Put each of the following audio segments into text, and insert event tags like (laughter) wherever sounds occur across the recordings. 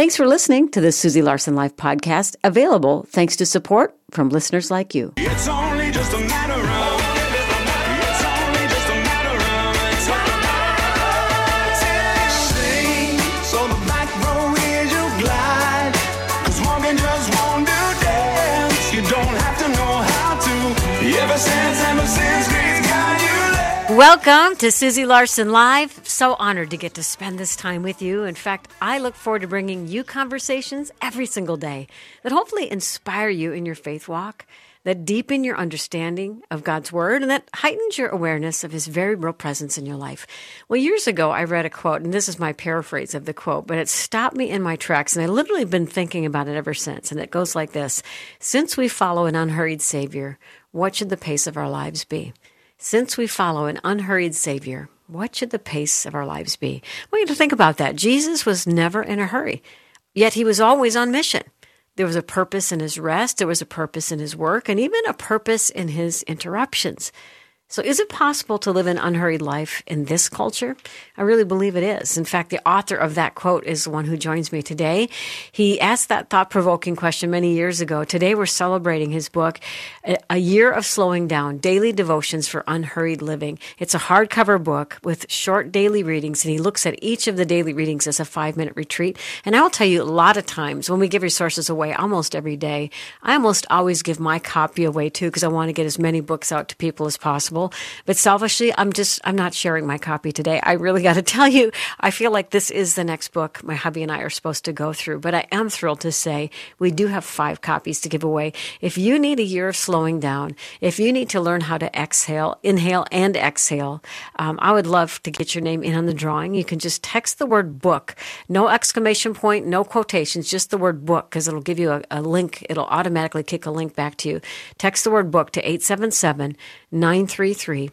Thanks for listening to the Susie Larson Live podcast, available thanks to support from listeners like you. Welcome to Susie Larson Live. So honored to get to spend this time with you. In fact, I look forward to bringing you conversations every single day that hopefully inspire you in your faith walk, that deepen your understanding of God's Word, and that heightens your awareness of His very real presence in your life. Well, years ago, I read a quote, and this is my paraphrase of the quote, but it stopped me in my tracks, and I literally have been thinking about it ever since. And it goes like this Since we follow an unhurried Savior, what should the pace of our lives be? Since we follow an unhurried Savior, what should the pace of our lives be? Want you to think about that. Jesus was never in a hurry, yet he was always on mission. There was a purpose in his rest, there was a purpose in his work, and even a purpose in his interruptions. So, is it possible to live an unhurried life in this culture? I really believe it is. In fact, the author of that quote is the one who joins me today. He asked that thought provoking question many years ago. Today, we're celebrating his book, A- Year of Slowing Down Daily Devotions for Unhurried Living. It's a hardcover book with short daily readings, and he looks at each of the daily readings as a five minute retreat. And I will tell you, a lot of times when we give resources away, almost every day, I almost always give my copy away too, because I want to get as many books out to people as possible. But selfishly, I'm just, I'm not sharing my copy today. I really (laughs) got to tell you, I feel like this is the next book my hubby and I are supposed to go through. But I am thrilled to say we do have five copies to give away. If you need a year of slowing down, if you need to learn how to exhale, inhale and exhale, um, I would love to get your name in on the drawing. You can just text the word book, no exclamation point, no quotations, just the word book, because it'll give you a, a link. It'll automatically kick a link back to you. Text the word book to 877 933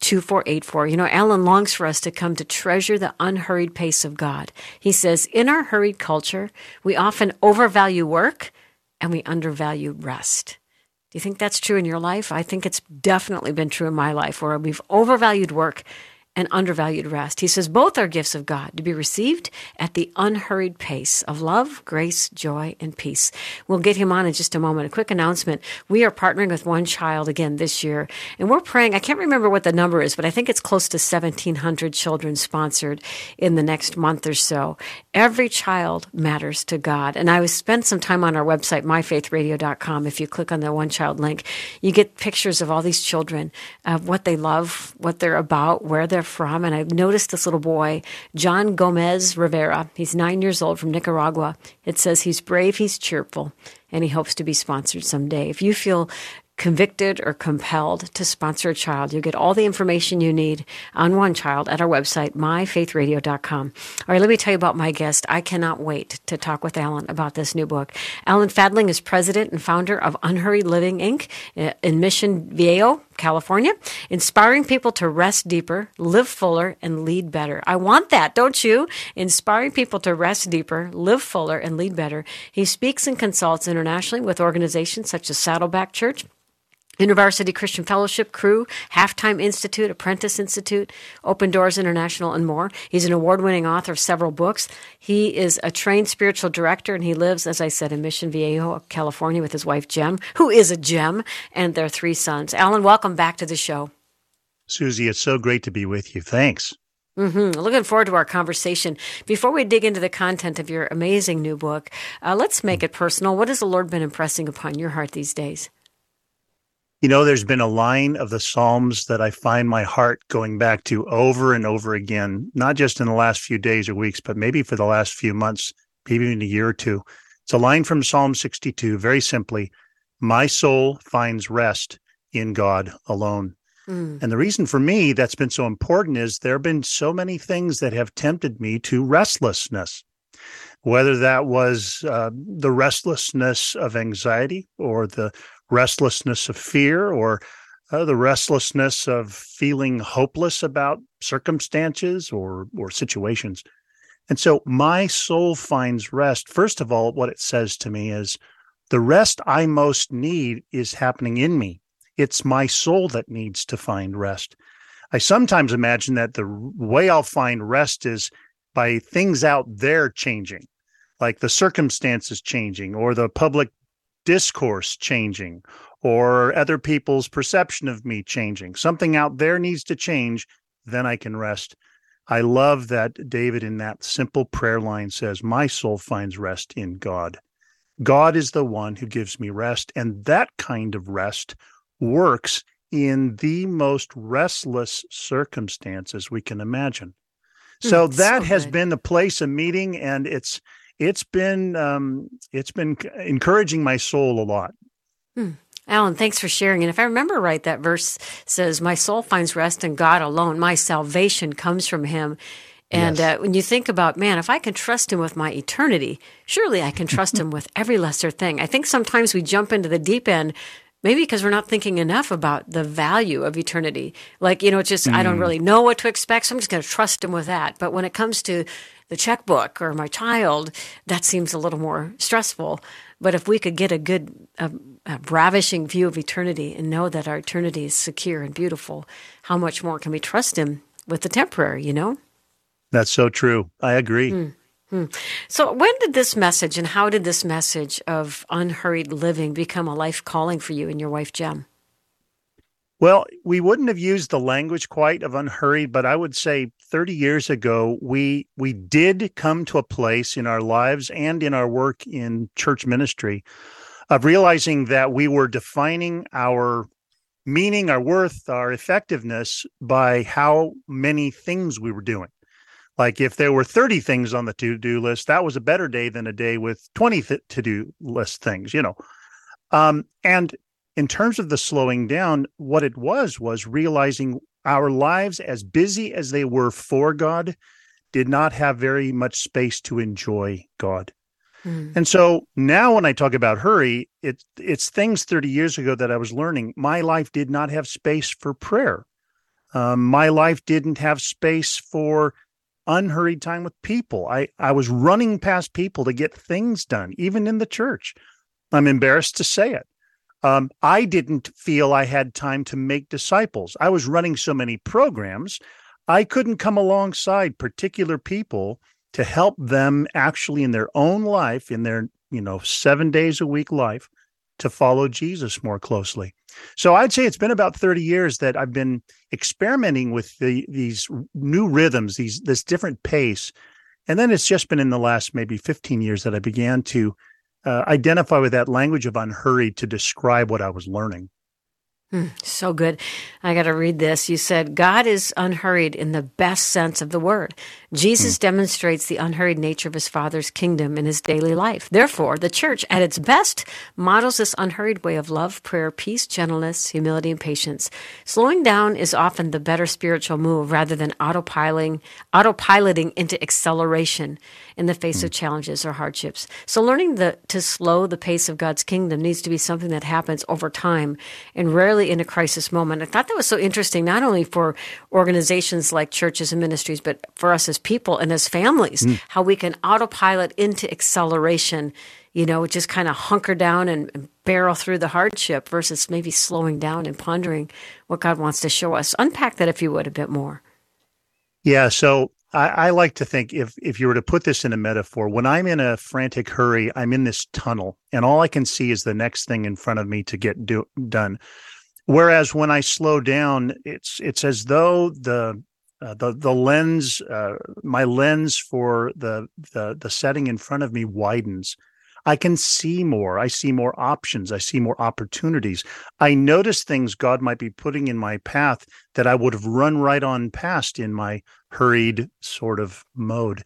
2484. You know, Alan longs for us to come to treasure the unhurried pace of God. He says, in our hurried culture, we often overvalue work and we undervalue rest. Do you think that's true in your life? I think it's definitely been true in my life where we've overvalued work and undervalued rest. He says both are gifts of God to be received at the unhurried pace of love, grace, joy, and peace. We'll get him on in just a moment. A quick announcement. We are partnering with One Child again this year, and we're praying. I can't remember what the number is, but I think it's close to 1,700 children sponsored in the next month or so. Every child matters to God. And I spent some time on our website, myfaithradio.com. If you click on the One Child link, you get pictures of all these children, of what they love, what they're about, where they're from. And I've noticed this little boy, John Gomez Rivera. He's nine years old from Nicaragua. It says he's brave, he's cheerful, and he hopes to be sponsored someday. If you feel convicted or compelled to sponsor a child, You'll get all the information you need on one child at our website, myfaithradio.com. All right, let me tell you about my guest. I cannot wait to talk with Alan about this new book. Alan Fadling is president and founder of Unhurried Living Inc. uh, in Mission Viejo, California, inspiring people to rest deeper, live fuller, and lead better. I want that, don't you? Inspiring people to rest deeper, live fuller, and lead better. He speaks and consults internationally with organizations such as Saddleback Church, InterVarsity Christian Fellowship, Cru, Halftime Institute, Apprentice Institute, Open Doors International, and more. He's an award winning author of several books. He is a trained spiritual director, and he lives, as I said, in Mission Viejo, California, with his wife, Gem, who is a gem, and their three sons. Alan, welcome back to the show. Susie, it's so great to be with you. Thanks. Mm-hmm. Looking forward to our conversation. Before we dig into the content of your amazing new book, uh, let's make it personal. What has the Lord been impressing upon your heart these days? You know, there's been a line of the Psalms that I find my heart going back to over and over again, not just in the last few days or weeks, but maybe for the last few months, maybe even a year or two. It's a line from Psalm 62, very simply My soul finds rest in God alone. Mm. And the reason for me that's been so important is there have been so many things that have tempted me to restlessness, whether that was uh, the restlessness of anxiety or the restlessness of fear or uh, the restlessness of feeling hopeless about circumstances or or situations. And so my soul finds rest. First of all, what it says to me is the rest I most need is happening in me. It's my soul that needs to find rest. I sometimes imagine that the way I'll find rest is by things out there changing. like the circumstances changing or the public discourse changing or other people's perception of me changing. Something out there needs to change, then I can rest. I love that David in that simple prayer line says, My soul finds rest in God. God is the one who gives me rest. And that kind of rest works in the most restless circumstances we can imagine. So Mm, that so has been the place of meeting, and it's it's been um, it's been encouraging my soul a lot. Alan, thanks for sharing. And if I remember right, that verse says, My soul finds rest in God alone. My salvation comes from Him. And Yes. uh, when you think about, man, if I can trust Him with my eternity, surely I can trust (laughs) Him with every lesser thing. I think sometimes we jump into the deep end. Maybe because we're not thinking enough about the value of eternity. Like, you know, it's just, I don't really know what to expect, so I'm just going to trust him with that. But when it comes to the checkbook or my child, that seems a little more stressful. But if we could get a good, a, a ravishing view of eternity and know that our eternity is secure and beautiful, how much more can we trust him with the temporary, you know? That's so true. I agree. Hmm. Hmm. So, when did this message and how did this message of unhurried living become a life calling for you and your wife, Gem? Well, we wouldn't have used the language quite of unhurried, but I would say 30 years ago, we we did come to a place in our lives and in our work in church ministry of realizing that we were defining our meaning, our worth, our effectiveness by how many things we were doing. Like if there were 30 things on the to-do list, that was a better day than a day with 20 th- to-do list things, you know. Um, and in terms of the slowing down, what it was was realizing our lives, as busy as they were for God, did not have very much space to enjoy God. Hmm. And so now when I talk about hurry, it, it's things 30 years ago that I was learning. My life did not have space for prayer. Um, my life didn't have space for unhurried time with people. I, I was running past people to get things done, even in the church. I'm embarrassed to say it. Um, I didn't feel I had time to make disciples. I was running so many programs, I couldn't come alongside particular people to help them actually in their own life, in their, you know, seven days a week life, to follow Jesus more closely. So I'd say it's been about 30 years that I've been experimenting with the, these new rhythms, these this different pace. And then it's just been in the last maybe 15 years that I began to uh, identify with that language of unhurried to describe what I was learning. So good. I got to read this. You said, God is unhurried in the best sense of the word. Jesus demonstrates the unhurried nature of his Father's kingdom in his daily life. Therefore, the church, at its best, models this unhurried way of love, prayer, peace, gentleness, humility, and patience. Slowing down is often the better spiritual move rather than autopiloting into acceleration in the face of mm. challenges or hardships. So learning the, to slow the pace of God's kingdom needs to be something that happens over time and rarely in a crisis moment. I thought that was so interesting, not only for organizations like churches and ministries, but for us as people and as families, mm. how we can autopilot into acceleration, you know, just kind of hunker down and, and barrel through the hardship versus maybe slowing down and pondering what God wants to show us. Unpack that, if you would, a bit more. Yeah. So I, I like to think if if you were to put this in a metaphor, when I'm in a frantic hurry, I'm in this tunnel, and all I can see is the next thing in front of me to get do, done. Whereas when I slow down, it's it's as though the uh, the the lens, uh, my lens for the the the setting in front of me widens. I can see more. I see more options. I see more opportunities. I notice things God might be putting in my path that I would have run right on past in my hurried sort of mode.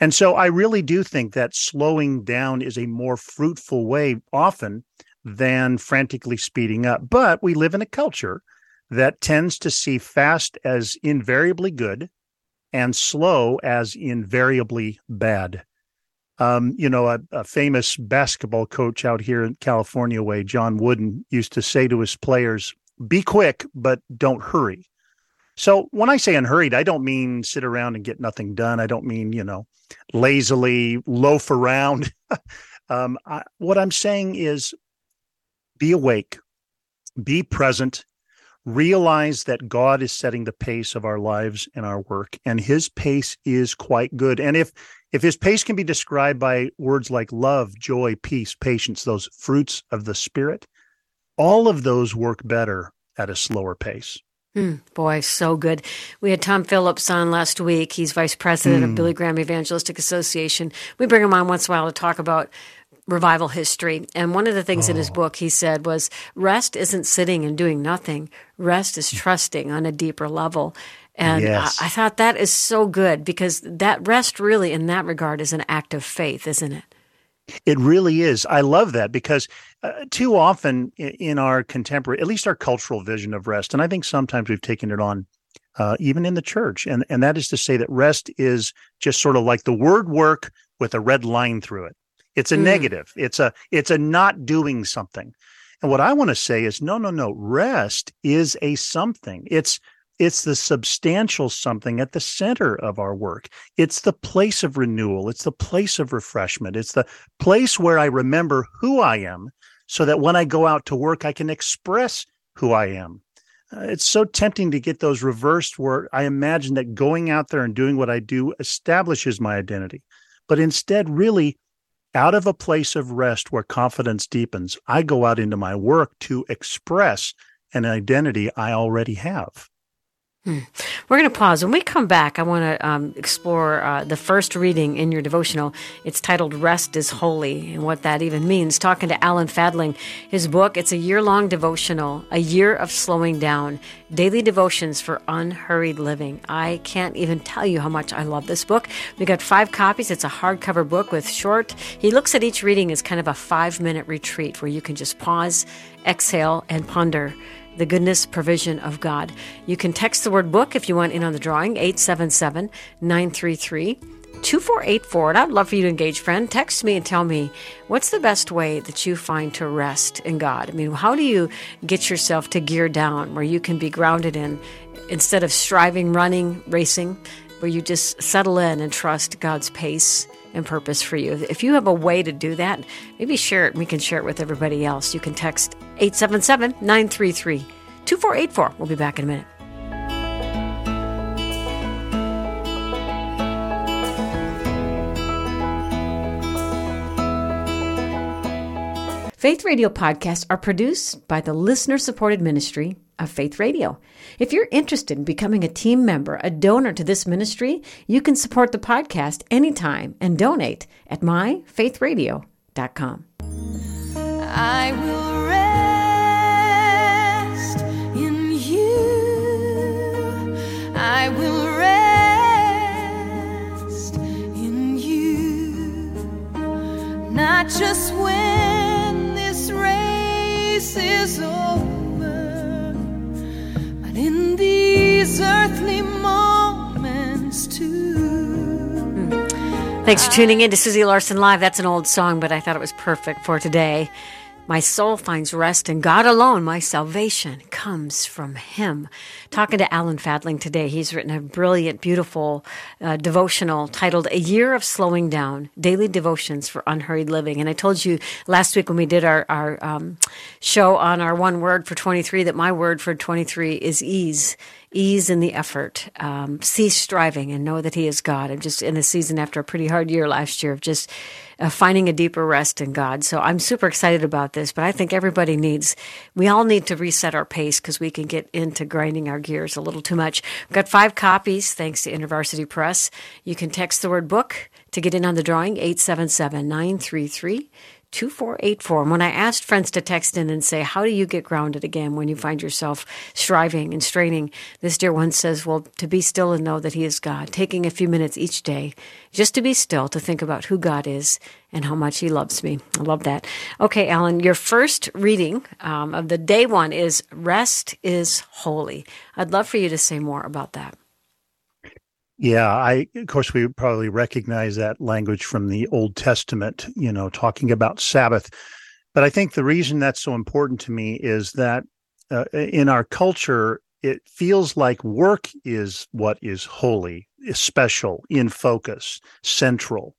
And so I really do think that slowing down is a more fruitful way often than frantically speeding up. But we live in a culture that tends to see fast as invariably good and slow as invariably bad. Um, you know, a, a, famous basketball coach out here in California way, John Wooden, used to say to his players, be quick, but don't hurry. So when I say unhurried, I don't mean sit around and get nothing done. I don't mean, you know, lazily loaf around. (laughs) um, I, what I'm saying is be awake, be present, realize that God is setting the pace of our lives and our work, and His pace is quite good. And if if His pace can be described by words like love, joy, peace, patience, those fruits of the Spirit, all of those work better at a slower pace. Mm, boy, so good. We had Tom Phillips on last week. He's vice president mm. of Billy Graham Evangelistic Association. We bring him on once in a while to talk about revival history. And one of the things oh. in his oh. book he said was rest isn't sitting and doing nothing. Rest is trusting on a deeper level. And yes. I, I thought that is so good because that rest really in that regard is an act of faith, isn't it? It really is. I love that because uh, too often in our contemporary, at least our cultural vision of rest, and I think sometimes we've taken it on uh, even in the church, and and that is to say that rest is just sort of like the word work with a red line through it. It's a mm. negative. It's a it's a not doing something. And what I want to say is no, no, no. Rest is a something. It's it's the substantial something at the center of our work. It's the place of renewal. It's the place of refreshment. It's the place where I remember who I am so that when I go out to work, I can express who I am. Uh, it's so tempting to get those reversed where I imagine that going out there and doing what I do establishes my identity. But instead, really, out of a place of rest where confidence deepens, I go out into my work to express an identity I already have. Hmm. We're going to pause. When we come back, I want to um, explore uh, the first reading in your devotional. It's titled Rest is Holy and what that even means. Talking to Alan Fadling, his book, it's a year long devotional, A Year of Slowing Down Daily Devotions for Unhurried Living. I can't even tell you how much I love this book. We got five copies. It's a hardcover book with short. He looks at each reading as kind of a five minute retreat where you can just pause, exhale, and ponder the goodness provision of God. You can text the word book if you want in on the drawing, 877 933 2484. And I'd love for you to engage, friend. Text me and tell me what's the best way that you find to rest in God. I mean, how do you get yourself to gear down where you can be grounded in instead of striving, running, racing, where you just settle in and trust God's pace and purpose for you. If you have a way to do that, maybe share it. We can share it with everybody else. You can text 877 933 2484. We'll be back in a minute. Faith Radio podcasts are produced by the listener supported ministry of Faith Radio. If you're interested in becoming a team member, a donor to this ministry, you can support the podcast anytime and donate at myfaithradio.com. I will rest in you. I will rest in you. Not just when this race is over, in these earthly moments too. Thanks for tuning in to Susie Larson Live. That's an old song, but I thought it was perfect for today. My soul finds rest in God alone. My salvation comes from Him. Talking to Alan Fadling today. He's written a brilliant, beautiful uh, devotional titled A Year of Slowing Down Daily Devotions for Unhurried Living. And I told you last week when we did our, our um, show on our one word for 23 that my word for 23 is ease ease in the effort, um, cease striving, and know that He is God. I'm just in a season after a pretty hard year last year of just uh, finding a deeper rest in God. So I'm super excited about this, but I think everybody needs, we all need to reset our pace because we can get into grinding our gears a little too much. We've got five copies thanks to InterVarsity Press. You can text the word book to get in on the drawing, 877 933 2484. And when I asked friends to text in and say, How do you get grounded again when you find yourself striving and straining? This dear one says, Well, to be still and know that He is God, taking a few minutes each day just to be still, to think about who God is and how much He loves me. I love that. Okay, Alan, your first reading um, of the day one is Rest is Holy. I'd love for you to say more about that. Yeah, I of course we probably recognize that language from the Old Testament, you know, talking about Sabbath. But I think the reason that's so important to me is that uh, in our culture, it feels like work is what is holy, is special, in focus, central.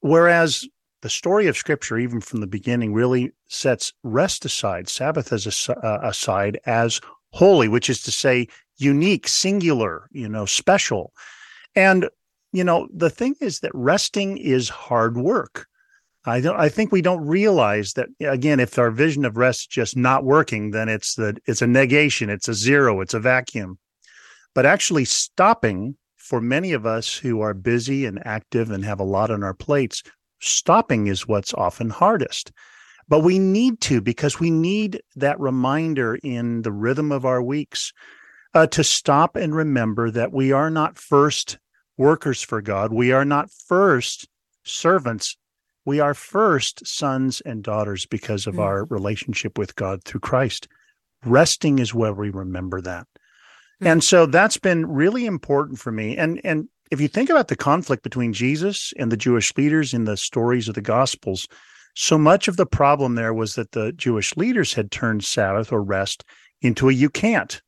Whereas the story of Scripture, even from the beginning, really sets rest aside, Sabbath as a, uh, aside as holy, which is to say unique, singular, you know, special. And, you know, the thing is that resting is hard work. I don't I think we don't realize that again, if our vision of rest is just not working, then it's the it's a negation, it's a zero, it's a vacuum. But actually stopping for many of us who are busy and active and have a lot on our plates, stopping is what's often hardest. But we need to because we need that reminder in the rhythm of our weeks uh, to stop and remember that we are not first workers for God. We are not first servants. We are first sons and daughters because of mm. our relationship with God through Christ. Resting is where we remember that. Mm. And so that's been really important for me. And and if you think about the conflict between Jesus and the Jewish leaders in the stories of the Gospels, so much of the problem there was that the Jewish leaders had turned Sabbath or rest into a you can't.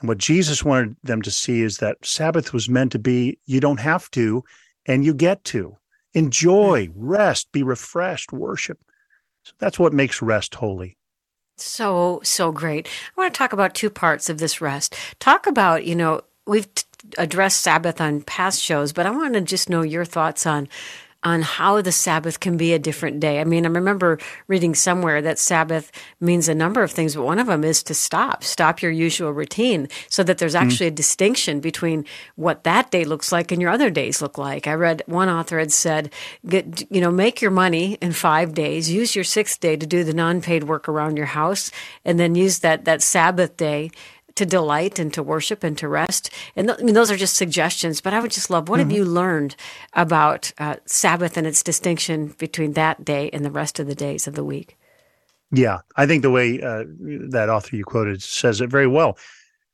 And what Jesus wanted them to see is that Sabbath was meant to be you don't have to and you get to. Enjoy, mm. rest, be refreshed, worship. So that's what makes rest holy. So, so great. I want to talk about two parts of this rest. Talk about, you know, we've t- addressed Sabbath on past shows, but I want to just know your thoughts on on how the Sabbath can be a different day. I mean, I remember reading somewhere that Sabbath means a number of things, but one of them is to stop, stop your usual routine so that there's actually mm. a distinction between what that day looks like and your other days look like. I read one author had said, get, you know, make your money in five days, use your sixth day to do the non-paid work around your house, and then use that, that Sabbath day to delight and to worship and to rest. And th- I mean, those are just suggestions, but I would just love what mm-hmm. have you learned about uh, Sabbath and its distinction between that day and the rest of the days of the week? Yeah, I think the way uh, that author you quoted says it very well.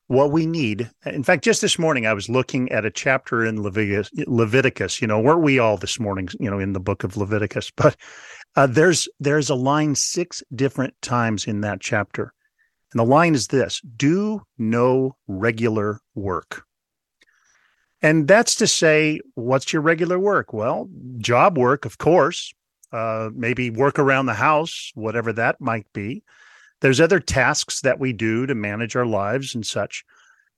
What we need, in fact, just this morning, I was looking at a chapter in Leviticus. Leviticus you know, weren't we all this morning? You know, in the book of Leviticus, (laughs) but uh, there's there's a line six different times in that chapter and the line is this do no regular work. And that's to say, what's your regular work? Well, job work, of course, uh, maybe work around the house, whatever that might be. There's other tasks that we do to manage our lives and such.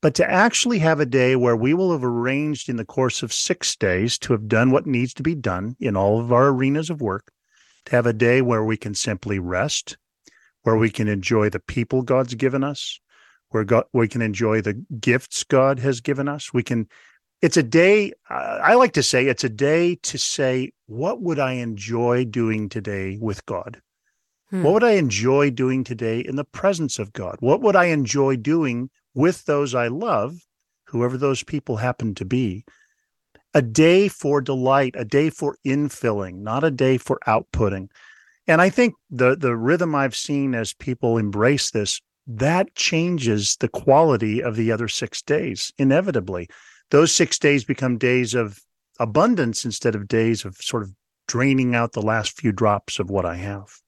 But to actually have a day where we will have arranged in the course of six days to have done what needs to be done in all of our arenas of work, to have a day where we can simply rest, where we can enjoy the people God's given us, where God, we can enjoy the gifts God has given us. We can, it's a day, uh, I like to say, it's a day to say, what would I enjoy doing today with God? Hmm. What would I enjoy doing today in the presence of God? What would I enjoy doing with those I love, whoever those people happen to be? A day for delight, a day for infilling, not a day for outputting. And I think the the rhythm I've seen as people embrace this, that changes the quality of the other six days inevitably. Those six days become days of abundance instead of days of sort of draining out the last few drops of what I have.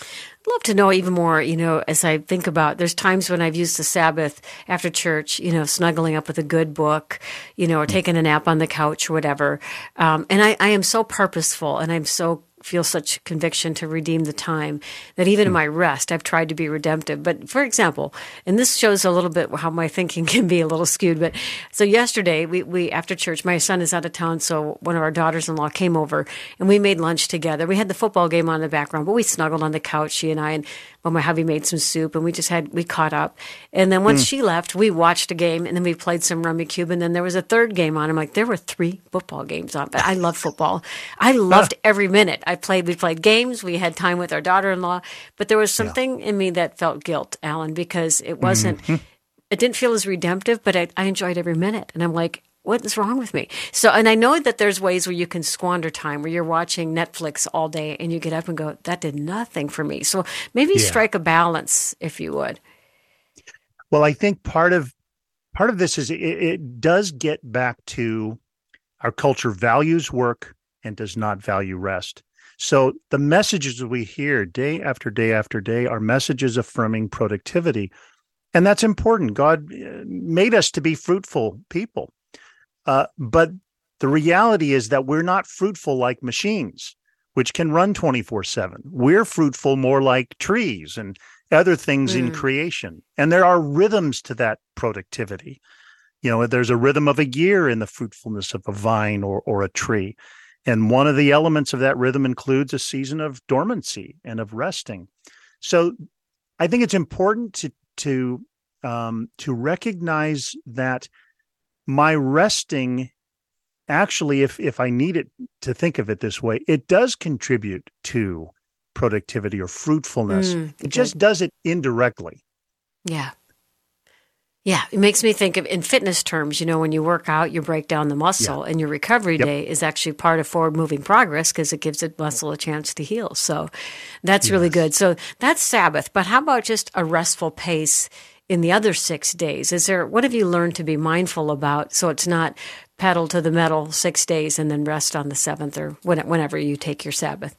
I'd love to know even more, you know, as I think about there's times when I've used the Sabbath after church, you know, snuggling up with a good book, you know, or taking a nap on the couch or whatever. Um, and I, I am so purposeful and I'm so feel such conviction to redeem the time that even in hmm. my rest, I've tried to be redemptive. But for example, and this shows a little bit how my thinking (laughs) can be a little skewed. But so yesterday, we, we after church, my son is out of town, so one of our daughters in law came over and we made lunch together. We had the football game on in the background, but we snuggled on the couch, she and I, and well, my hubby made some soup and we just had, we caught up. And then once mm. she left, we watched a game and then we played some Rummikub, And then there was a third game on. I'm like, there were three football games on, but I love football. I loved every minute. I played, we played games. We had time with our daughter in law, but there was something yeah. in me that felt guilt, Alan, because it wasn't, mm-hmm. it didn't feel as redemptive, but I, I enjoyed every minute. And I'm like, what is wrong with me? So, and I know that there's ways where you can squander time where you're watching Netflix all day and you get up and go, that did nothing for me. So maybe yeah. strike a balance if you would. Well, I think part of part of this is it, it does get back to our culture values work and does not value rest. So the messages we hear day after day after day are messages affirming productivity. And that's important. God uh, made us to be fruitful people. Uh, but the reality is that we're not fruitful like machines, which can run 24 7. We're fruitful more like trees and other things mm. in creation. And there are rhythms to that productivity. You know, there's a rhythm of a year in the fruitfulness of a vine or, or a tree. And one of the elements of that rhythm includes a season of dormancy and of resting. So I think it's important to to um, to recognize that my resting actually if if i need it to think of it this way it does contribute to productivity or fruitfulness mm, it just does it indirectly yeah yeah it makes me think of in fitness terms you know when you work out you break down the muscle yeah. and your recovery yep. day is actually part of forward moving progress because it gives the muscle a chance to heal so that's yes. really good so that's sabbath but how about just a restful pace in the other six days? Is there what have you learned to be mindful about so it's not pedal to the metal six days and then rest on the seventh or whenever you take your Sabbath?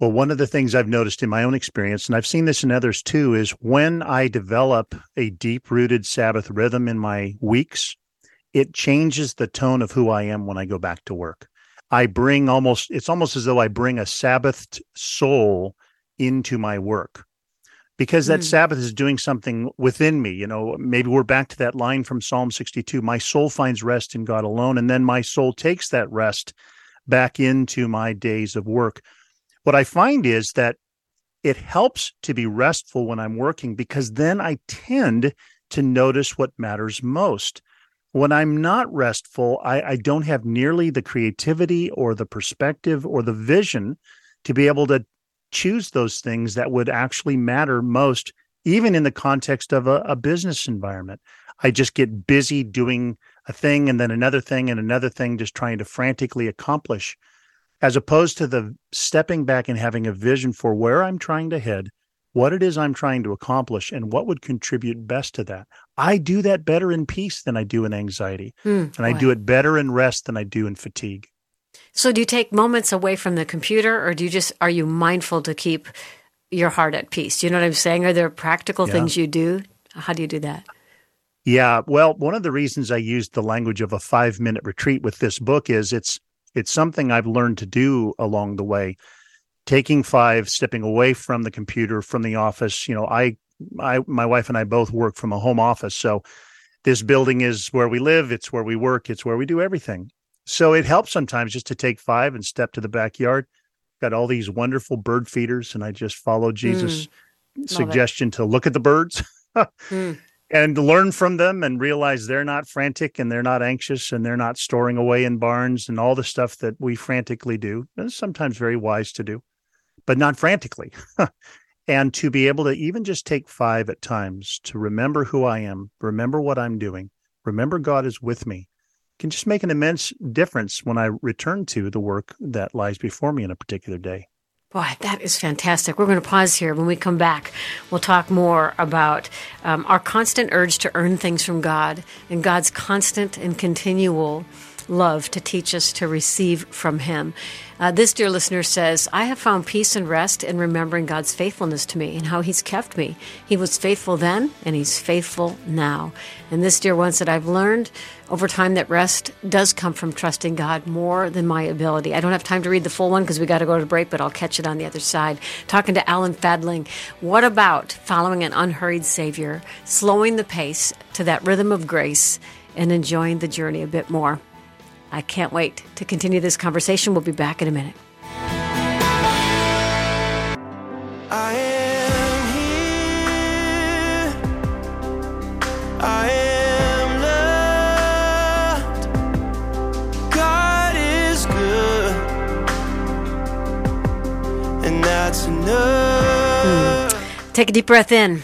Well, one of the things I've noticed in my own experience, and I've seen this in others too, is when I develop a deep rooted Sabbath rhythm in my weeks, it changes the tone of who I am when I go back to work. I bring almost, it's almost as though I bring a Sabbathed soul into my work because that mm. Sabbath is doing something within me. You know, maybe we're back to that line from Psalm 62 My soul finds rest in God alone. And then my soul takes that rest back into my days of work. What I find is that it helps to be restful when I'm working because then I tend to notice what matters most. When I'm not restful, I, I don't have nearly the creativity or the perspective or the vision to be able to choose those things that would actually matter most, even in the context of a, a business environment. I just get busy doing a thing and then another thing and another thing, just trying to frantically accomplish, as opposed to the stepping back and having a vision for where I'm trying to head, what it is I'm trying to accomplish, and what would contribute best to that. I do that better in peace than I do in anxiety. Mm, and I do it better in rest than I do in fatigue. So do you take moments away from the computer or do you just are you mindful to keep your heart at peace? Do you know what I'm saying? Are there practical yeah. things you do? How do you do that? Yeah, well, one of the reasons I used the language of a 5-minute retreat with this book is it's it's something I've learned to do along the way. Taking 5, stepping away from the computer, from the office, you know, I I my wife and I both work from a home office, so this building is where we live, it's where we work, it's where we do everything. So it helps sometimes just to take five and step to the backyard. Got all these wonderful bird feeders, and I just follow Jesus' mm, suggestion to look at the birds (laughs) mm. and learn from them and realize they're not frantic and they're not anxious and they're not storing away in barns and all the stuff that we frantically do. It's sometimes very wise to do, but not frantically. (laughs) and to be able to even just take five at times to remember who I am, remember what I'm doing, remember God is with me can just make an immense difference when I return to the work that lies before me in a particular day. Boy, that is fantastic. We're going to pause here. When we come back, we'll talk more about um, our constant urge to earn things from God and God's constant and continual love to teach us to receive from Him. Uh, this dear listener says, I have found peace and rest in remembering God's faithfulness to me and how He's kept me. He was faithful then, and He's faithful now. And this dear one said, I've learned over time that rest does come from trusting God more than my ability. I don't have time to read the full one because we got to go to break, but I'll catch it on the other side. Talking to Alan Fadling, what about following an unhurried Savior, slowing the pace to that rhythm of grace, and enjoying the journey a bit more? I can't wait to continue this conversation. We'll be back in a minute. I am here. I Hmm. Take a deep breath in.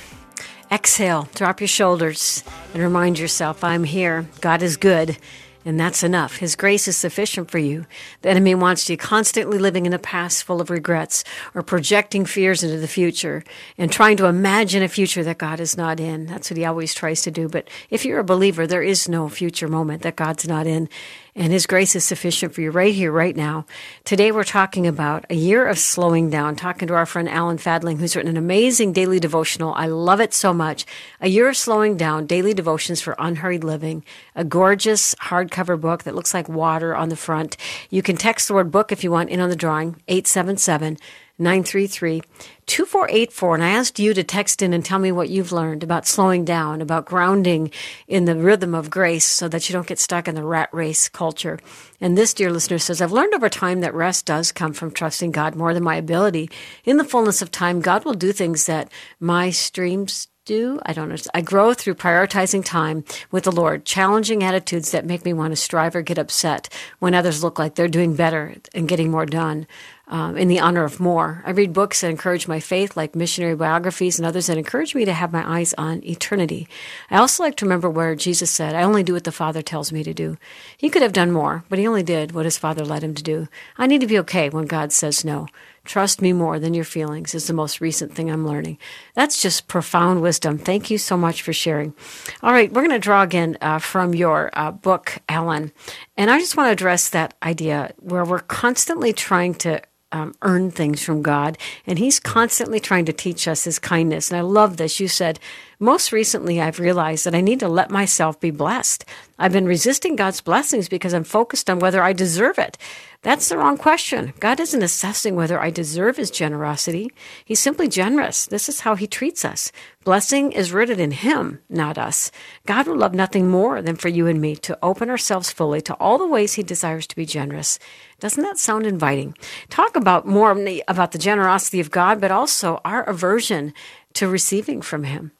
Exhale, drop your shoulders, and remind yourself I'm here. God is good and that's enough. His grace is sufficient for you. The enemy wants you constantly living in a past full of regrets or projecting fears into the future and trying to imagine a future that God is not in. That's what he always tries to do. But if you're a believer, there is no future moment that God's not in and His grace is sufficient for you right here, right now. Today, we're talking about a year of slowing down, talking to our friend Alan Fadling, who's written an amazing daily devotional. I love it so much. A year of slowing down, daily devotions for unhurried living, a gorgeous hardcover book that looks like water on the front. You can text the word book if you want in on the drawing, 877 933 2484. And I asked you to text in and tell me what you've learned about slowing down, about grounding in the rhythm of grace so that you don't get stuck in the rat race culture. And this dear listener says, I've learned over time that rest does come from trusting God more than my ability. In the fullness of time, God will do things that my streams do. I don't. I grow through prioritizing time with the Lord, challenging attitudes that make me want to strive or get upset when others look like they're doing better and getting more done um, in the honor of more. I read books that encourage my faith, like missionary biographies and others that encourage me to have my eyes on eternity. I also like to remember where Jesus said, I only do what the Father tells me to do. He could have done more, but he only did what his Father led him to do. I need to be okay when God says no. Trust me more than your feelings is the most recent thing I'm learning. That's just profound wisdom. Thank you so much for sharing. All right, we're going to draw again uh, from your uh, book, Alan. And I just want to address that idea where we're constantly trying to um, earn things from God, and He's constantly trying to teach us His kindness. And I love this. You said, most recently, I've realized that I need to let myself be blessed. I've been resisting God's blessings because I'm focused on whether I deserve it. That's the wrong question. God isn't assessing whether I deserve His generosity. He's simply generous. This is how He treats us. Blessing is rooted in Him, not us. God would love nothing more than for you and me to open ourselves fully to all the ways He desires to be generous. Doesn't that sound inviting? Talk about more about the generosity of God, but also our aversion to receiving from Him.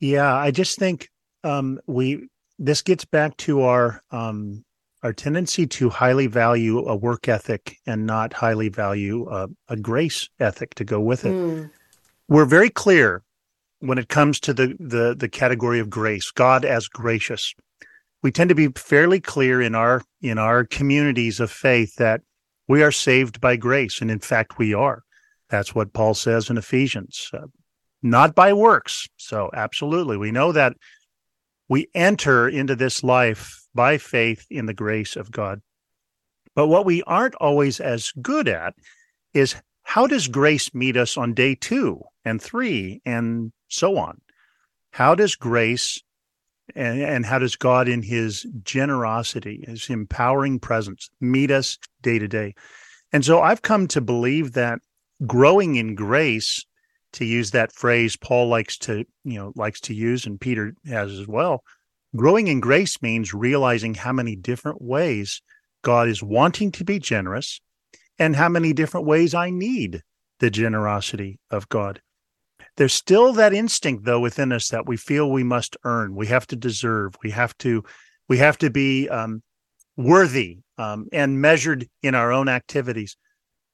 Yeah, I just think um, we this gets back to our um, our tendency to highly value a work ethic and not highly value a, a grace ethic to go with it. Mm. We're very clear when it comes to the, the the category of grace, God as gracious we tend to be fairly clear in our in our communities of faith that we are saved by grace and in fact we are that's what paul says in ephesians uh, not by works. So absolutely we know that we enter into this life by faith in the grace of god. But what we aren't always as good at is how does grace meet us on day 2 and 3 and so on? How does grace and, and how does God, in His generosity, His empowering presence, meet us day to day? And so I've come to believe that growing in grace, to use that phrase Paul likes to, you know, likes to use, and Peter has as well. Growing in grace means realizing how many different ways God is wanting to be generous and how many different ways I need the generosity of God. There's still that instinct though within us that we feel we must earn, we have to deserve, we have to, we have to be um, worthy um, and measured in our own activities.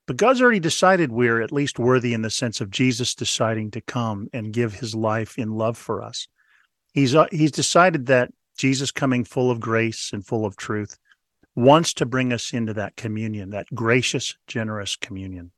But God's already decided we're at least worthy in the sense of Jesus deciding to come and give his life in love for us. He's uh, he's decided that Jesus coming full of grace and full of truth wants to bring us into that communion, that gracious, generous communion.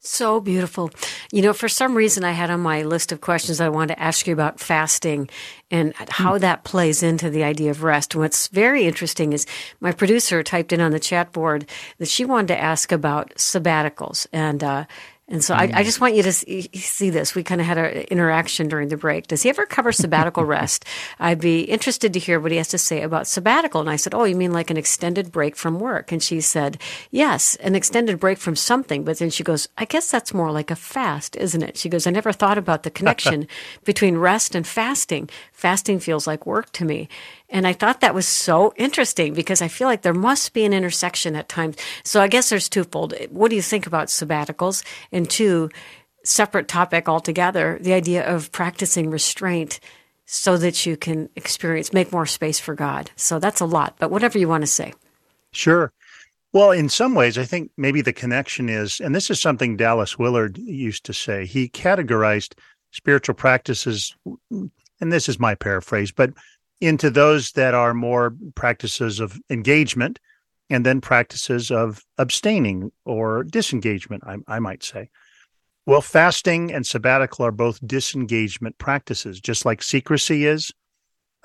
So beautiful. You know, for some reason, I had on my list of questions I wanted to ask you about fasting and how hmm. that plays into the idea of rest. And what's very interesting is my producer typed in on the chat board that she wanted to ask about sabbaticals. And, uh, and so mm. I, I, just want you to see this. We kind of had an interaction during the break. Does he ever cover sabbatical (laughs) rest? I'd be interested to hear what he has to say about sabbatical. And I said, Oh, you mean like an extended break from work? And she said, Yes, an extended break from something. But then she goes, I guess that's more like a fast, isn't it? She goes, I never thought about the connection (laughs) between rest and fasting. Fasting feels like work to me. And I thought that was so interesting because I feel like there must be an intersection at times. So I guess there's twofold. What do you think about sabbaticals? And two, separate topic altogether, the idea of practicing restraint so that you can experience, make more space for God. So that's a lot, but whatever you want to say. Sure. Well, in some ways, I think maybe the connection is, and this is something Dallas Willard used to say, he categorized spiritual practices, and this is my paraphrase, but into those that are more practices of engagement and then practices of abstaining or disengagement, I, I, might say. Well, fasting and sabbatical are both disengagement practices, just like secrecy is,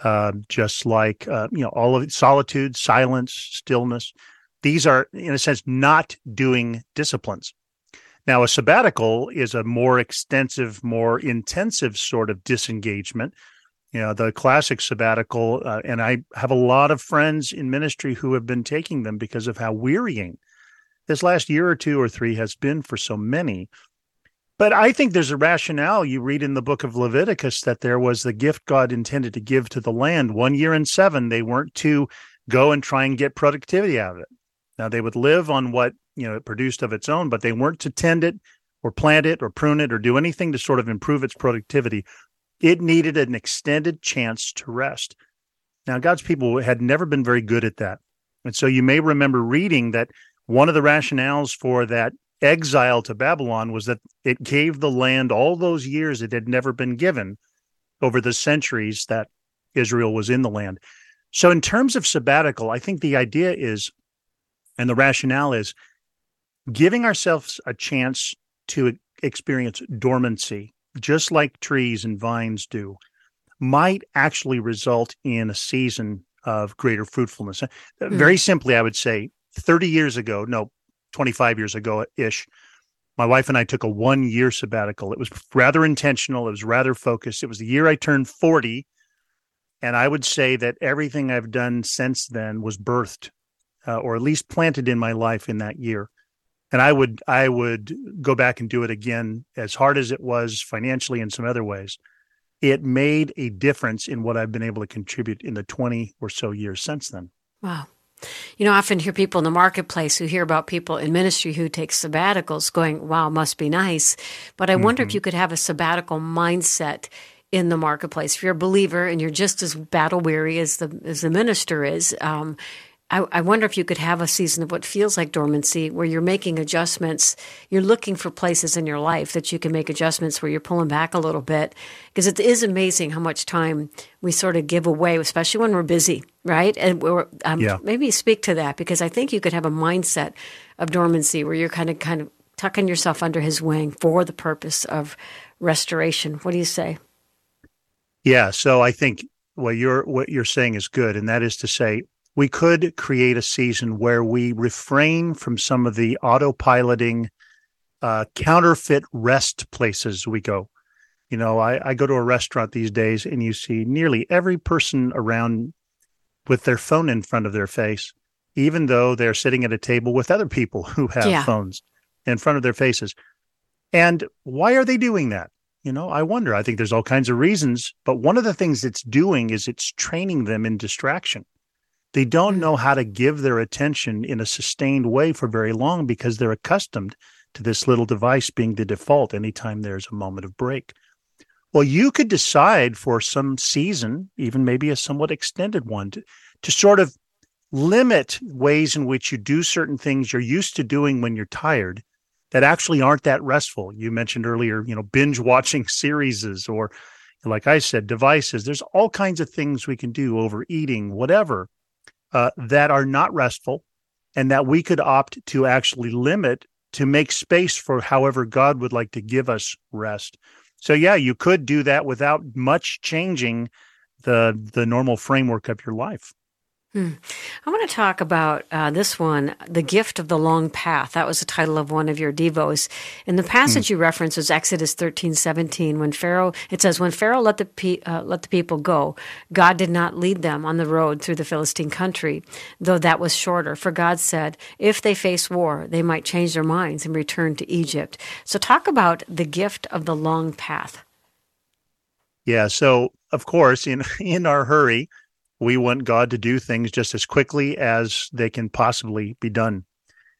uh, just like uh, you know all of it, solitude, silence, stillness. These are, in a sense, not doing disciplines. Now, a sabbatical is a more extensive, more intensive sort of disengagement you know the classic sabbatical uh, and i have a lot of friends in ministry who have been taking them because of how wearying this last year or two or three has been for so many. But I think there's a rationale you read in the book of Leviticus that there was the gift God intended to give to the land. One year in seven, they weren't to go and try and get productivity out of it. Now they would live on what you know it produced of its own, but they weren't to tend it or plant it or prune it or do anything to sort of improve its productivity. It needed an extended chance to rest. Now, God's people had never been very good at that. And so you may remember reading that one of the rationales for that exile to Babylon was that it gave the land all those years it had never been given over the centuries that Israel was in the land. So, in terms of sabbatical, I think the idea is, and the rationale is, giving ourselves a chance to experience dormancy, just like trees and vines do, might actually result in a season of greater fruitfulness. Mm-hmm. Very simply, I would say 30 years ago, no, 25 years ago ish, my wife and I took a one year sabbatical. It was rather intentional, it was rather focused. It was the year I turned 40. And I would say that everything I've done since then was birthed uh, or at least planted in my life in that year. And I would I would go back and do it again as hard as it was financially in some other ways. It made a difference in what I've been able to contribute in the 20 or so years since then. Wow. You know, I often hear people in the marketplace who hear about people in ministry who take sabbaticals going, wow, must be nice. But I mm-hmm. wonder if mm-hmm. you could have a sabbatical mindset in the marketplace. If you're a believer and you're just as battle weary as the as the minister is, um, I, I, wonder if you could have a season of what feels like dormancy, where you're making adjustments. You're looking for places in your life that you can make adjustments where you're pulling back a little bit, because it is amazing how much time we sort of give away, especially when we're busy, right? And we're, um, yeah. maybe speak to that because I think you could have a mindset of dormancy where you're kind of kind of tucking yourself under His wing for the purpose of restoration. What do you say? Yeah, so I think what you're what you're saying is good, and that is to say we could create a season where we refrain from some of the autopiloting uh, counterfeit rest places we go. You know, I, I go to a restaurant these days and you see nearly every person around with their phone in front of their face, even though they're sitting at a table with other people (laughs) who have yeah. phones in front of their faces. And why are they doing that? You know, I wonder. I think there's all kinds of reasons, but one of the things it's doing is it's training them in distraction. They don't mm-hmm. know how to give their attention in a sustained way for very long because they're accustomed to this little device being the default anytime there's a moment of break. Well, you could decide for some season, even maybe a somewhat extended one, to, to sort of limit ways in which you do certain things you're used to doing when you're tired that actually aren't that restful. You mentioned earlier, you know, binge watching (laughs) series or like I said, devices. There's all kinds of things we can do, overeating, whatever, uh, that are not restful and that we could opt to actually limit to make space for however God would like to give us rest. So yeah, you could do that without much changing the the normal framework of your life. Hmm. I want to talk about uh, this one, The Gift of the Long Path. That was the title of one of your Devos. And the passage hmm. you reference is Exodus 13, 17. When Pharaoh, it says, when Pharaoh let the, pe- uh, let the people go, God did not lead them on the road through the Philistine country, though that was shorter. For God said, if they face war, they might change their minds and return to Egypt. So talk about the gift of the long path. Yeah. So, of course, in, (laughs) in our hurry, we want God to do things just as quickly as they can possibly be done.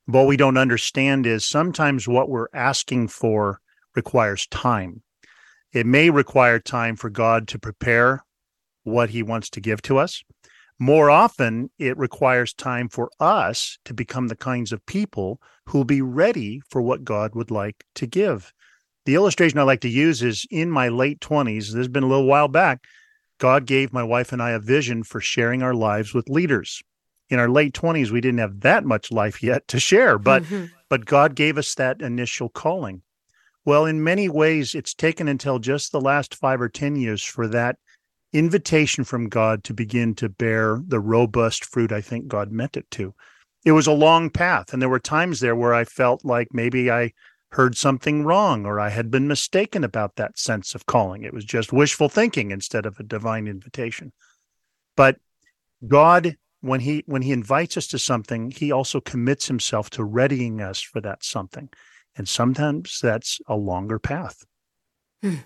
What we don't understand is sometimes what we're asking for requires time. It may require time for God to prepare what he wants to give to us. More often, it requires time for us to become the kinds of people who'll be ready for what God would like to give. The illustration I like to use is in my late 20s, this has been a little while back. God gave my wife and I a vision for sharing our lives with leaders. In our late 20s, we didn't have that much life yet to share, but mm-hmm. but God gave us that initial calling. Well, in many ways, it's taken until just the last five or 10 years for that invitation from God to begin to bear the robust fruit I think God meant it to. It was a long path, and there were times there where I felt like maybe I heard something wrong or I had been mistaken about that sense of calling. It was just wishful thinking instead of a divine invitation. But God when he when he invites us to something, he also commits himself to readying us for that something. And sometimes that's a longer path. Hmm.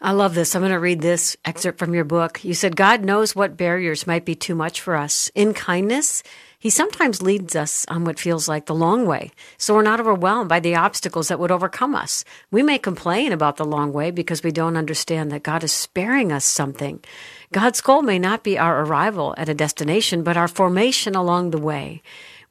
I love this. I'm going to read this excerpt from your book. You said, God knows what barriers might be too much for us. In kindness, He sometimes leads us on what feels like the long way, so we're not overwhelmed by the obstacles that would overcome us. We may complain about the long way because we don't understand that God is sparing us something. God's goal may not be our arrival at a destination, but our formation along the way.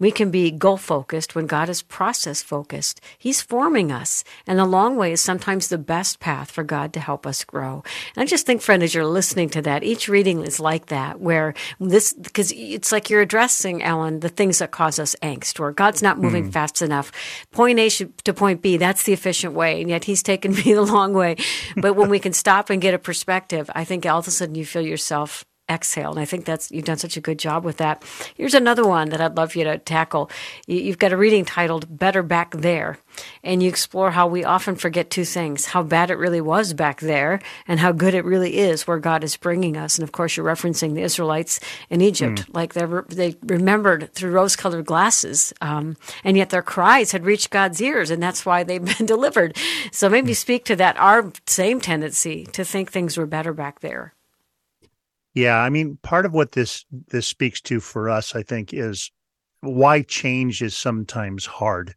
We can be goal focused when God is process focused. He's forming us, and the long way is sometimes the best path for God to help us grow. And I just think, friend, as you're listening to that, each reading is like that, where this, because it's like you're addressing, Alan, the things that cause us angst, or God's not moving mm. fast enough. Point A to point B, that's the efficient way, and yet He's taken (laughs) me the long way. But when we can stop and get a perspective, I think all of a sudden you feel yourself exhale. And I think that's you've done such a good job with that. Here's another one that I'd love you to tackle. You've got a reading titled "Better Back There," and you explore how we often forget two things: how bad it really was back there, and how good it really is where God is bringing us. And of course, you're referencing the Israelites in Egypt, mm. like they they remembered through rose-colored glasses, um, and yet their cries had reached God's ears, and that's why they've (laughs) been delivered. So maybe mm. speak to that our same tendency to think things were better back there. Yeah, I mean, part of what this this speaks to for us, I think, is why change is sometimes hard.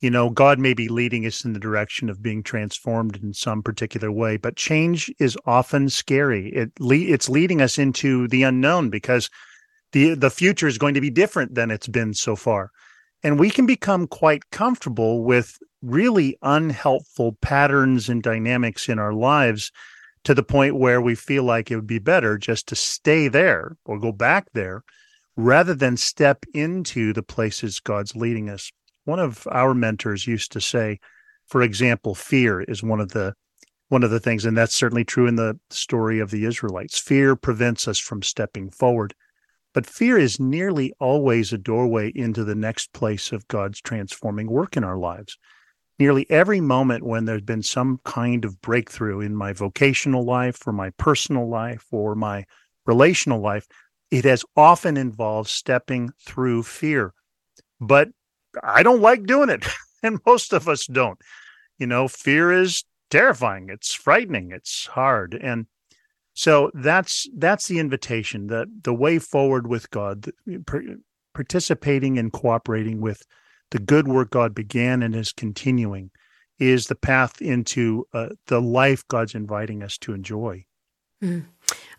You know, God may be leading us in the direction of being transformed in some particular way, but change is often scary. It le- it's leading us into the unknown because the the future is going to be different than it's been so far. And we can become quite comfortable with really unhelpful patterns and dynamics in our lives to the point where we feel like it would be better just to stay there or go back there rather than step into the places God's leading us. One of our mentors used to say, for example, fear is one of the one of the things, and that's certainly true in the story of the Israelites. Fear prevents us from stepping forward. But fear is nearly always a doorway into the next place of God's transforming work in our lives nearly every moment when there's been some kind of breakthrough in my vocational life or my personal life or my relational life, it has often involved stepping through fear. But I don't like doing it. (laughs) And most of us don't. You know, fear is terrifying. It's frightening. It's hard. And so that's that's the invitation, that the way forward with God, participating and cooperating with the good work God began and is continuing is the path into uh, the life God's inviting us to enjoy. Mm.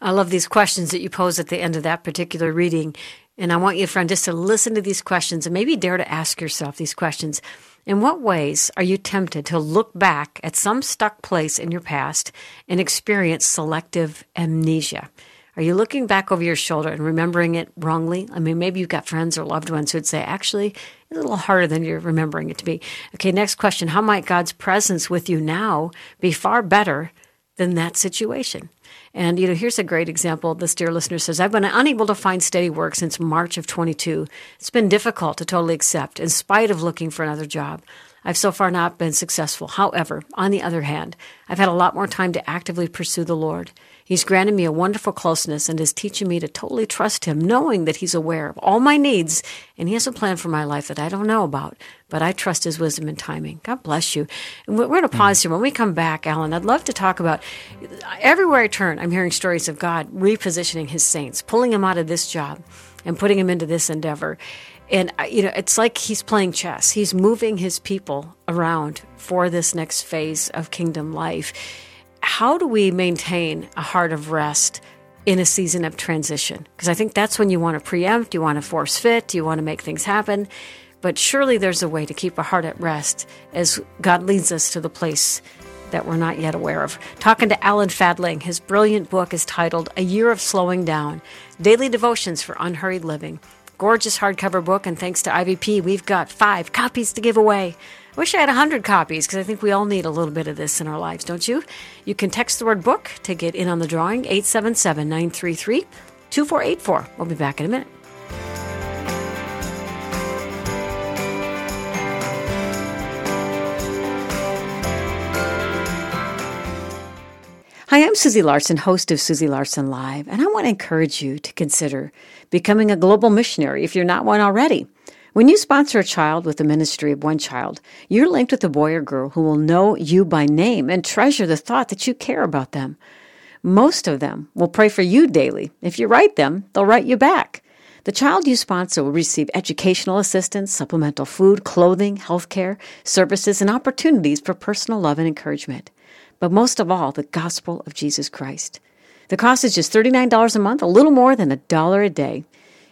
I love these questions that you pose at the end of that particular reading. And I want you, friend, just to listen to these questions and maybe dare to ask yourself these questions. In what ways are you tempted to look back at some stuck place in your past and experience selective amnesia? Are you looking back over your shoulder and remembering it wrongly? I mean, maybe you've got friends or loved ones who'd say, actually, a little harder than you're remembering it to be. Okay, next question. How might God's presence with you now be far better than that situation? And, you know, here's a great example. This dear listener says, I've been unable to find steady work since March of 22. It's been difficult to totally accept in spite of looking for another job. I've so far not been successful. However, on the other hand, I've had a lot more time to actively pursue the Lord. He's granted me a wonderful closeness and is teaching me to totally trust Him, knowing that He's aware of all my needs and He has a plan for my life that I don't know about, but I trust His wisdom and timing. God bless you. And we're going to pause here. When we come back, Alan, I'd love to talk about everywhere I turn, I'm hearing stories of God repositioning His saints, pulling him out of this job and putting him into this endeavor. And, uh, you know, it's like he's playing chess. He's moving his people around for this next phase of kingdom life how do we maintain a heart of rest in a season of transition? Because I think that's when you want to preempt, you want to force fit, you want to make things happen. But surely there's a way to keep a heart at rest as God leads us to the place that we're not yet aware of. Talking to Alan Fadling, his brilliant book is titled A Year of Slowing Down Daily Devotions for Unhurried Living. Gorgeous hardcover book, and thanks to IVP, we've got five copies to give away. Wish I had 100 copies because I think we all need a little bit of this in our lives, don't you? You can text the word book to get in on the drawing 877 933 2484. We'll be back in a minute. Hi, I'm Susie Larson, host of Susie Larson Live, and I want to encourage you to consider becoming a global missionary if you're not one already. When you sponsor a child with the ministry of one child, you're linked with a boy or girl who will know you by name and treasure the thought that you care about them. Most of them will pray for you daily. If you write them, they'll write you back. The child you sponsor will receive educational assistance, supplemental food, clothing, health care, services, and opportunities for personal love and encouragement. But most of all, the gospel of Jesus Christ. The cost is just $39 a month, a little more than a dollar a day.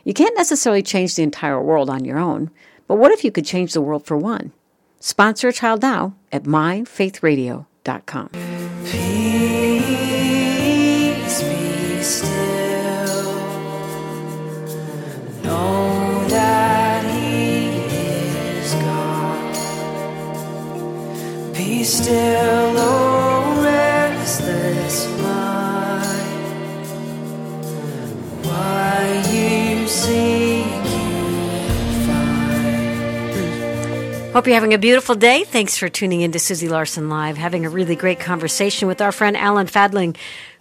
You can't necessarily change the entire world on your own, but what if you could change the world for one? Sponsor a child now at myfaithradio.com. Peace be still. Know that He is God. Be still, oh Hope you're having a beautiful day. Thanks for tuning in to Susie Larson Live, having a really great conversation with our friend Alan Fadling,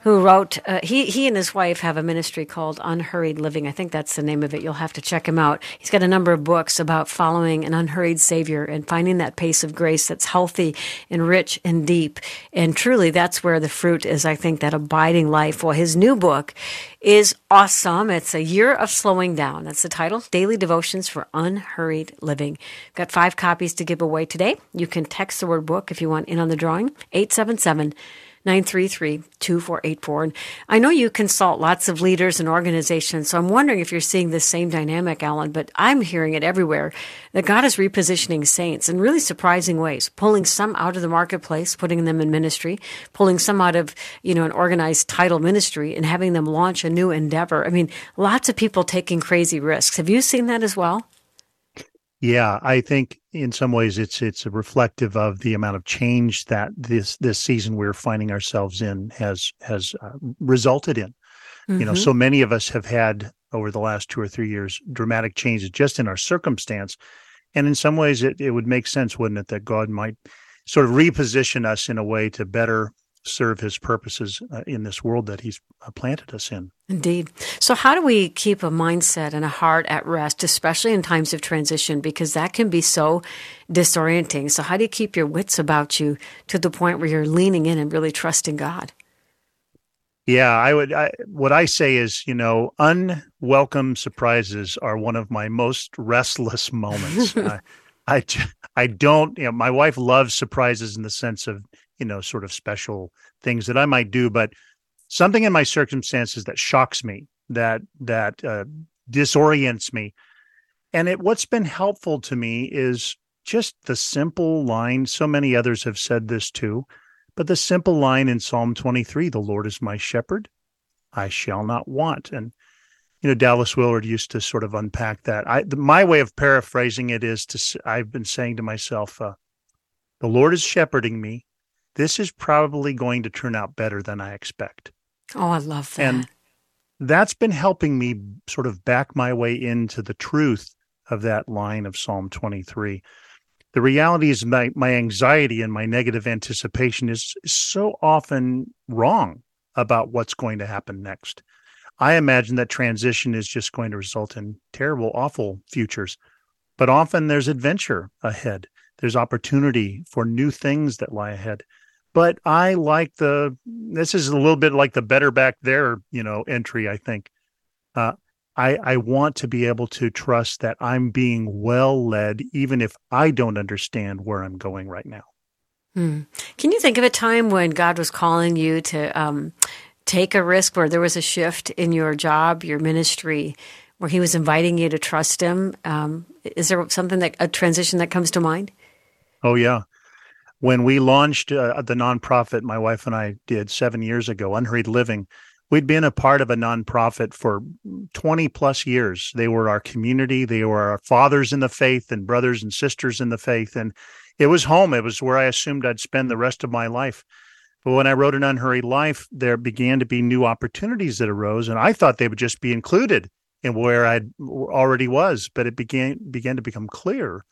who wrote, uh, he, he and his wife have a ministry called Unhurried Living. I think that's the name of it. You'll have to check him out. He's got a number of books about following an unhurried Savior and finding that pace of grace that's healthy and rich and deep. And truly, that's where the fruit is, I think, that abiding life. Well, his new book is awesome. It's A Year of Slowing Down. That's the title Daily Devotions for Unhurried Living. Got five copies to give away today. You can text the word book if you want in on the drawing. 877 933 2484. And I know you consult lots of leaders and organizations, so I'm wondering if you're seeing the same dynamic, Alan, but I'm hearing it everywhere that God is repositioning saints in really surprising ways, pulling some out of the marketplace, putting them in ministry, pulling some out of, you know, an organized title ministry and having them launch a new endeavor. I mean, lots of people taking crazy risks. Have you seen that as well? Yeah, I think in some ways it's it's a reflective of the amount of change that this this season we're finding ourselves in has has uh, resulted in. You know, so many of us have had over the last two or three years dramatic changes just in our circumstance, and in some ways it it would make sense, wouldn't it, that God might sort of reposition us in a way to better serve His purposes uh, in this world that He's uh, planted us in. Indeed. So, how do we keep a mindset and a heart at rest, especially in times of transition? Because that can be so disorienting. So, how do you keep your wits about you to the point where you're leaning in and really trusting God? Yeah, I would. I, what I say is, you know, unwelcome surprises are one of my most restless moments. (laughs) I, I don't. You know, my wife loves surprises in the sense of, you know, sort of special things that I might do, but something in my circumstances that shocks me, that that uh, disorients me, and it. What's been helpful to me is just the simple line. So many others have said this too but the simple line in Psalm 23, the Lord is my shepherd, I shall not want. And, you know, Dallas Willard used to sort of unpack that. I, my way of paraphrasing it is to, I've been saying to myself, uh, the Lord is shepherding me. This is probably going to turn out better than I expect. Oh, I love that. And that's been helping me sort of back my way into the truth of that line of Psalm 23. The reality is my, my anxiety and my negative anticipation is so often wrong about what's going to happen next. I imagine that transition is just going to result in terrible, awful futures. But often there's adventure ahead. There's opportunity for new things that lie ahead. But I like the this is a little bit like the better back there, you know, entry, I think. Uh, I, I want to be able to trust that I'm being well led, even if I don't understand where I'm going right now. Hmm. Can you think of a time when God was calling you to um, take a risk, where there was a shift in your job, your ministry, where He was inviting you to trust Him? Um, is there something that a transition that comes to mind? Oh, yeah. When we launched uh, the nonprofit, my wife and I did seven years ago, Unhurried Living, we'd been a part of a nonprofit for 20 plus years. They were our community, they were our fathers in the faith and brothers and sisters in the faith. And it was home. It was where I assumed I'd spend the rest of my life. But when I wrote an unhurried life, there began to be new opportunities that arose, and I thought they would just be included in where I already was. But it began began to become clear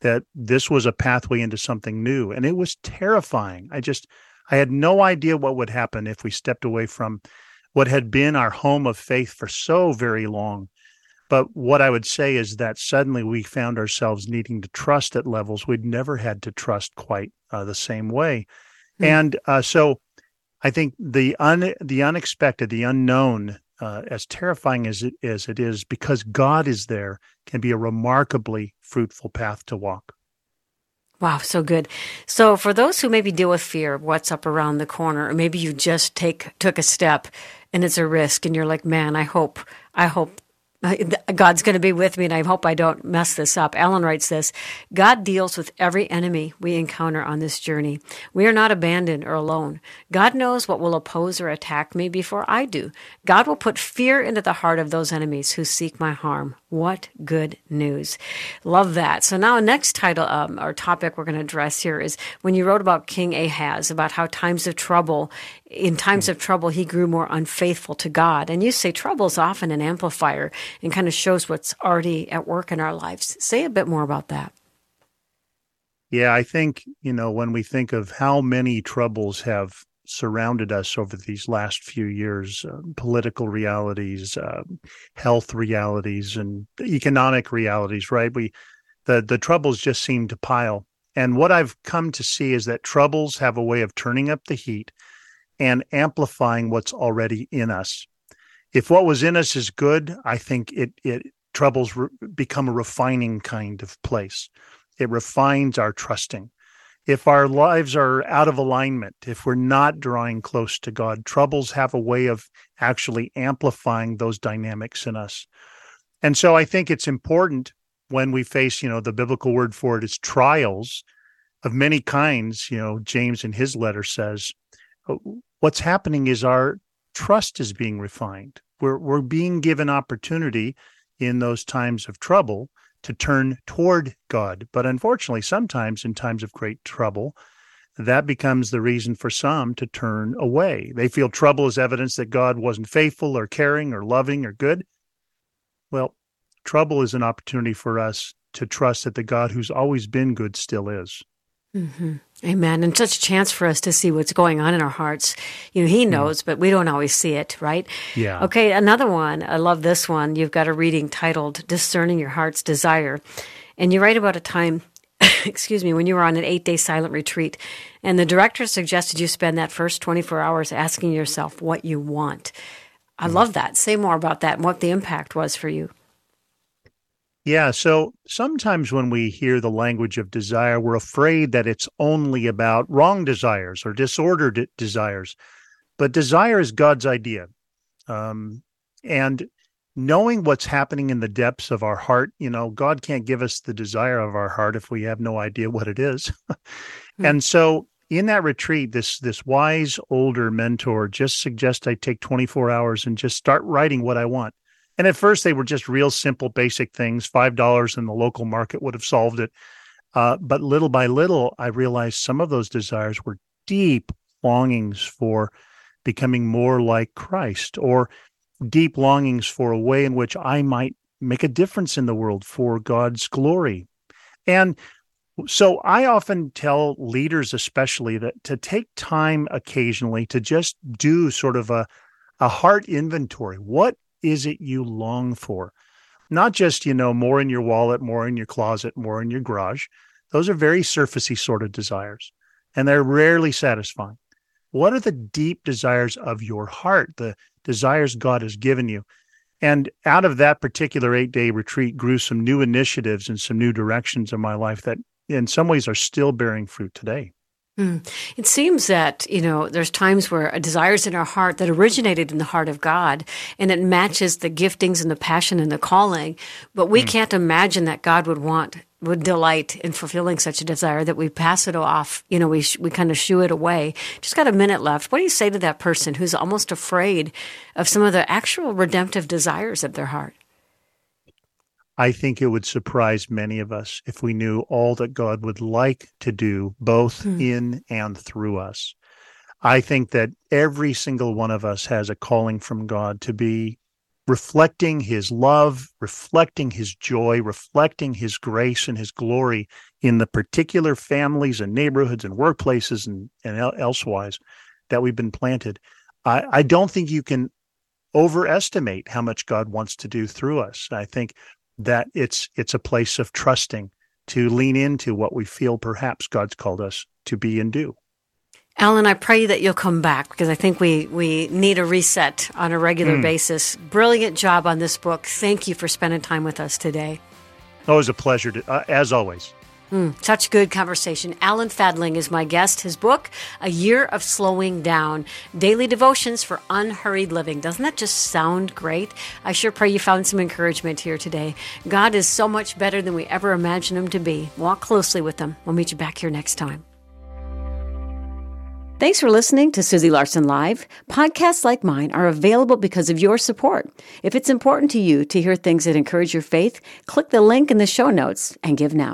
that this was a pathway into something new, and it was terrifying. I just I had no idea what would happen if we stepped away from what had been our home of faith for so very long. But what I would say is that suddenly we found ourselves needing to trust at levels we'd never had to trust quite uh, the same way. Mm. And uh, so I think the un, the unexpected, the unknown, uh, as terrifying as it is, it is because God is there, can be a remarkably fruitful path to walk. Wow, so good. So for those who maybe deal with fear, what's up around the corner, or maybe you just take took a step and it's a risk and you're like, man, I hope I hope God's going to be with me, and I hope I don't mess this up. Ellen writes this God deals with every enemy we encounter on this journey. We are not abandoned or alone. God knows what will oppose or attack me before I do. God will put fear into the heart of those enemies who seek my harm. What good news. Love that. So now next title um, or topic we're going to address here is when you wrote about King Ahaz, about how times of trouble, in times of trouble, he grew more unfaithful to God. And you say trouble is often an amplifier and kind of shows what's already at work in our lives. Say a bit more about that. Yeah, I think, you know, when we think of how many troubles have surrounded us over these last few years uh, political realities uh, health realities and economic realities right we the the troubles just seem to pile and what i've come to see is that troubles have a way of turning up the heat and amplifying what's already in us if what was in us is good i think it it troubles re- become a refining kind of place it refines our trusting if our lives are out of alignment, if we're not drawing close to God, troubles have a way of actually amplifying those dynamics in us. And so I think it's important when we face, you know, the biblical word for it is trials of many kinds. You know, James in his letter says, Uh, what's happening is our trust is being refined. We're, we're being given opportunity in those times of trouble to turn toward God. But unfortunately, sometimes in times of great trouble, that becomes the reason for some to turn away. They feel trouble is evidence that God wasn't faithful or caring or loving or good. Well, trouble is an opportunity for us to trust that the God who's always been good still is. Mm-hmm. Amen. And such a chance for us to see what's going on in our hearts. You know, He mm. knows, mm. but we don't always see it, right? Yeah. Okay, another one. I love this one. You've got a reading titled Discerning Your Heart's Desire. And you write about a time, (coughs) excuse me, when you were on an eight day silent retreat, and the director suggested you spend that first 24 hours asking yourself what you want. I mm. love that. Say more about that and what the impact was for you. Yeah. So sometimes when we hear the language of desire, we're afraid that it's only about wrong desires or disordered desires. But desire is God's idea. Um, and knowing what's happening in the depths of our heart, you know, God can't give us the desire of our heart if we have no idea what it is. mm-hmm. (laughs) And so in that retreat, this this wise older mentor just suggests I take 24 hours and just start writing what I want. And at first, they were just real simple, basic things. $5 in the local market would have solved it. Uh, but little by little, I realized some of those desires were deep longings for becoming more like Christ or deep longings for a way in which I might make a difference in the world for God's glory. And so I often tell leaders, especially, that to take time occasionally to just do sort of a, a heart inventory. What is it you long for? Not just, you know, more in your wallet, more in your closet, more in your garage. Those are very surfacey sort of desires, and they're rarely satisfying. What are the deep desires of your heart, the desires God has given you? And out of that particular eight day retreat grew some new initiatives and some new directions in my life that, in some ways, are still bearing fruit today. Mm. It seems that, you know, there's times where a desires in our heart that originated in the heart of God and it matches the giftings and the passion and the calling, but we mm. can't imagine that God would want would delight in fulfilling such a desire that we pass it off, you know, we we kind of shoo it away. Just got a minute left. What do you say to that person who's almost afraid of some of the actual redemptive desires of their heart? I think it would surprise many of us if we knew all that God would like to do, both mm. in and through us. I think that every single one of us has a calling from God to be reflecting his love, reflecting his joy, reflecting his grace and his glory in the particular families and neighborhoods and workplaces and, and elsewise that we've been planted, I, I don't think you can overestimate how much God wants to do through us. I think that it's it's a place of trusting to lean into what we feel perhaps God's called us to be and do. Alan, I pray that you'll come back because I think we, we need a reset on a regular mm. basis. Brilliant job on this book. Thank you for spending time with us today. Always a pleasure, to, uh, as always. Mm, such good conversation. Alan Fadling is my guest. His book, A Year of Slowing Down Daily Devotions for Unhurried Living. Doesn't that just sound great? I sure pray you found some encouragement here today. God is so much better than we ever imagined Him to be. Walk closely with Him. We'll meet you back here next time. Thanks for listening to Susie Larson Live. Podcasts like mine are available because of your support. If it's important to you to hear things that encourage your faith, click the link in the show notes and give now.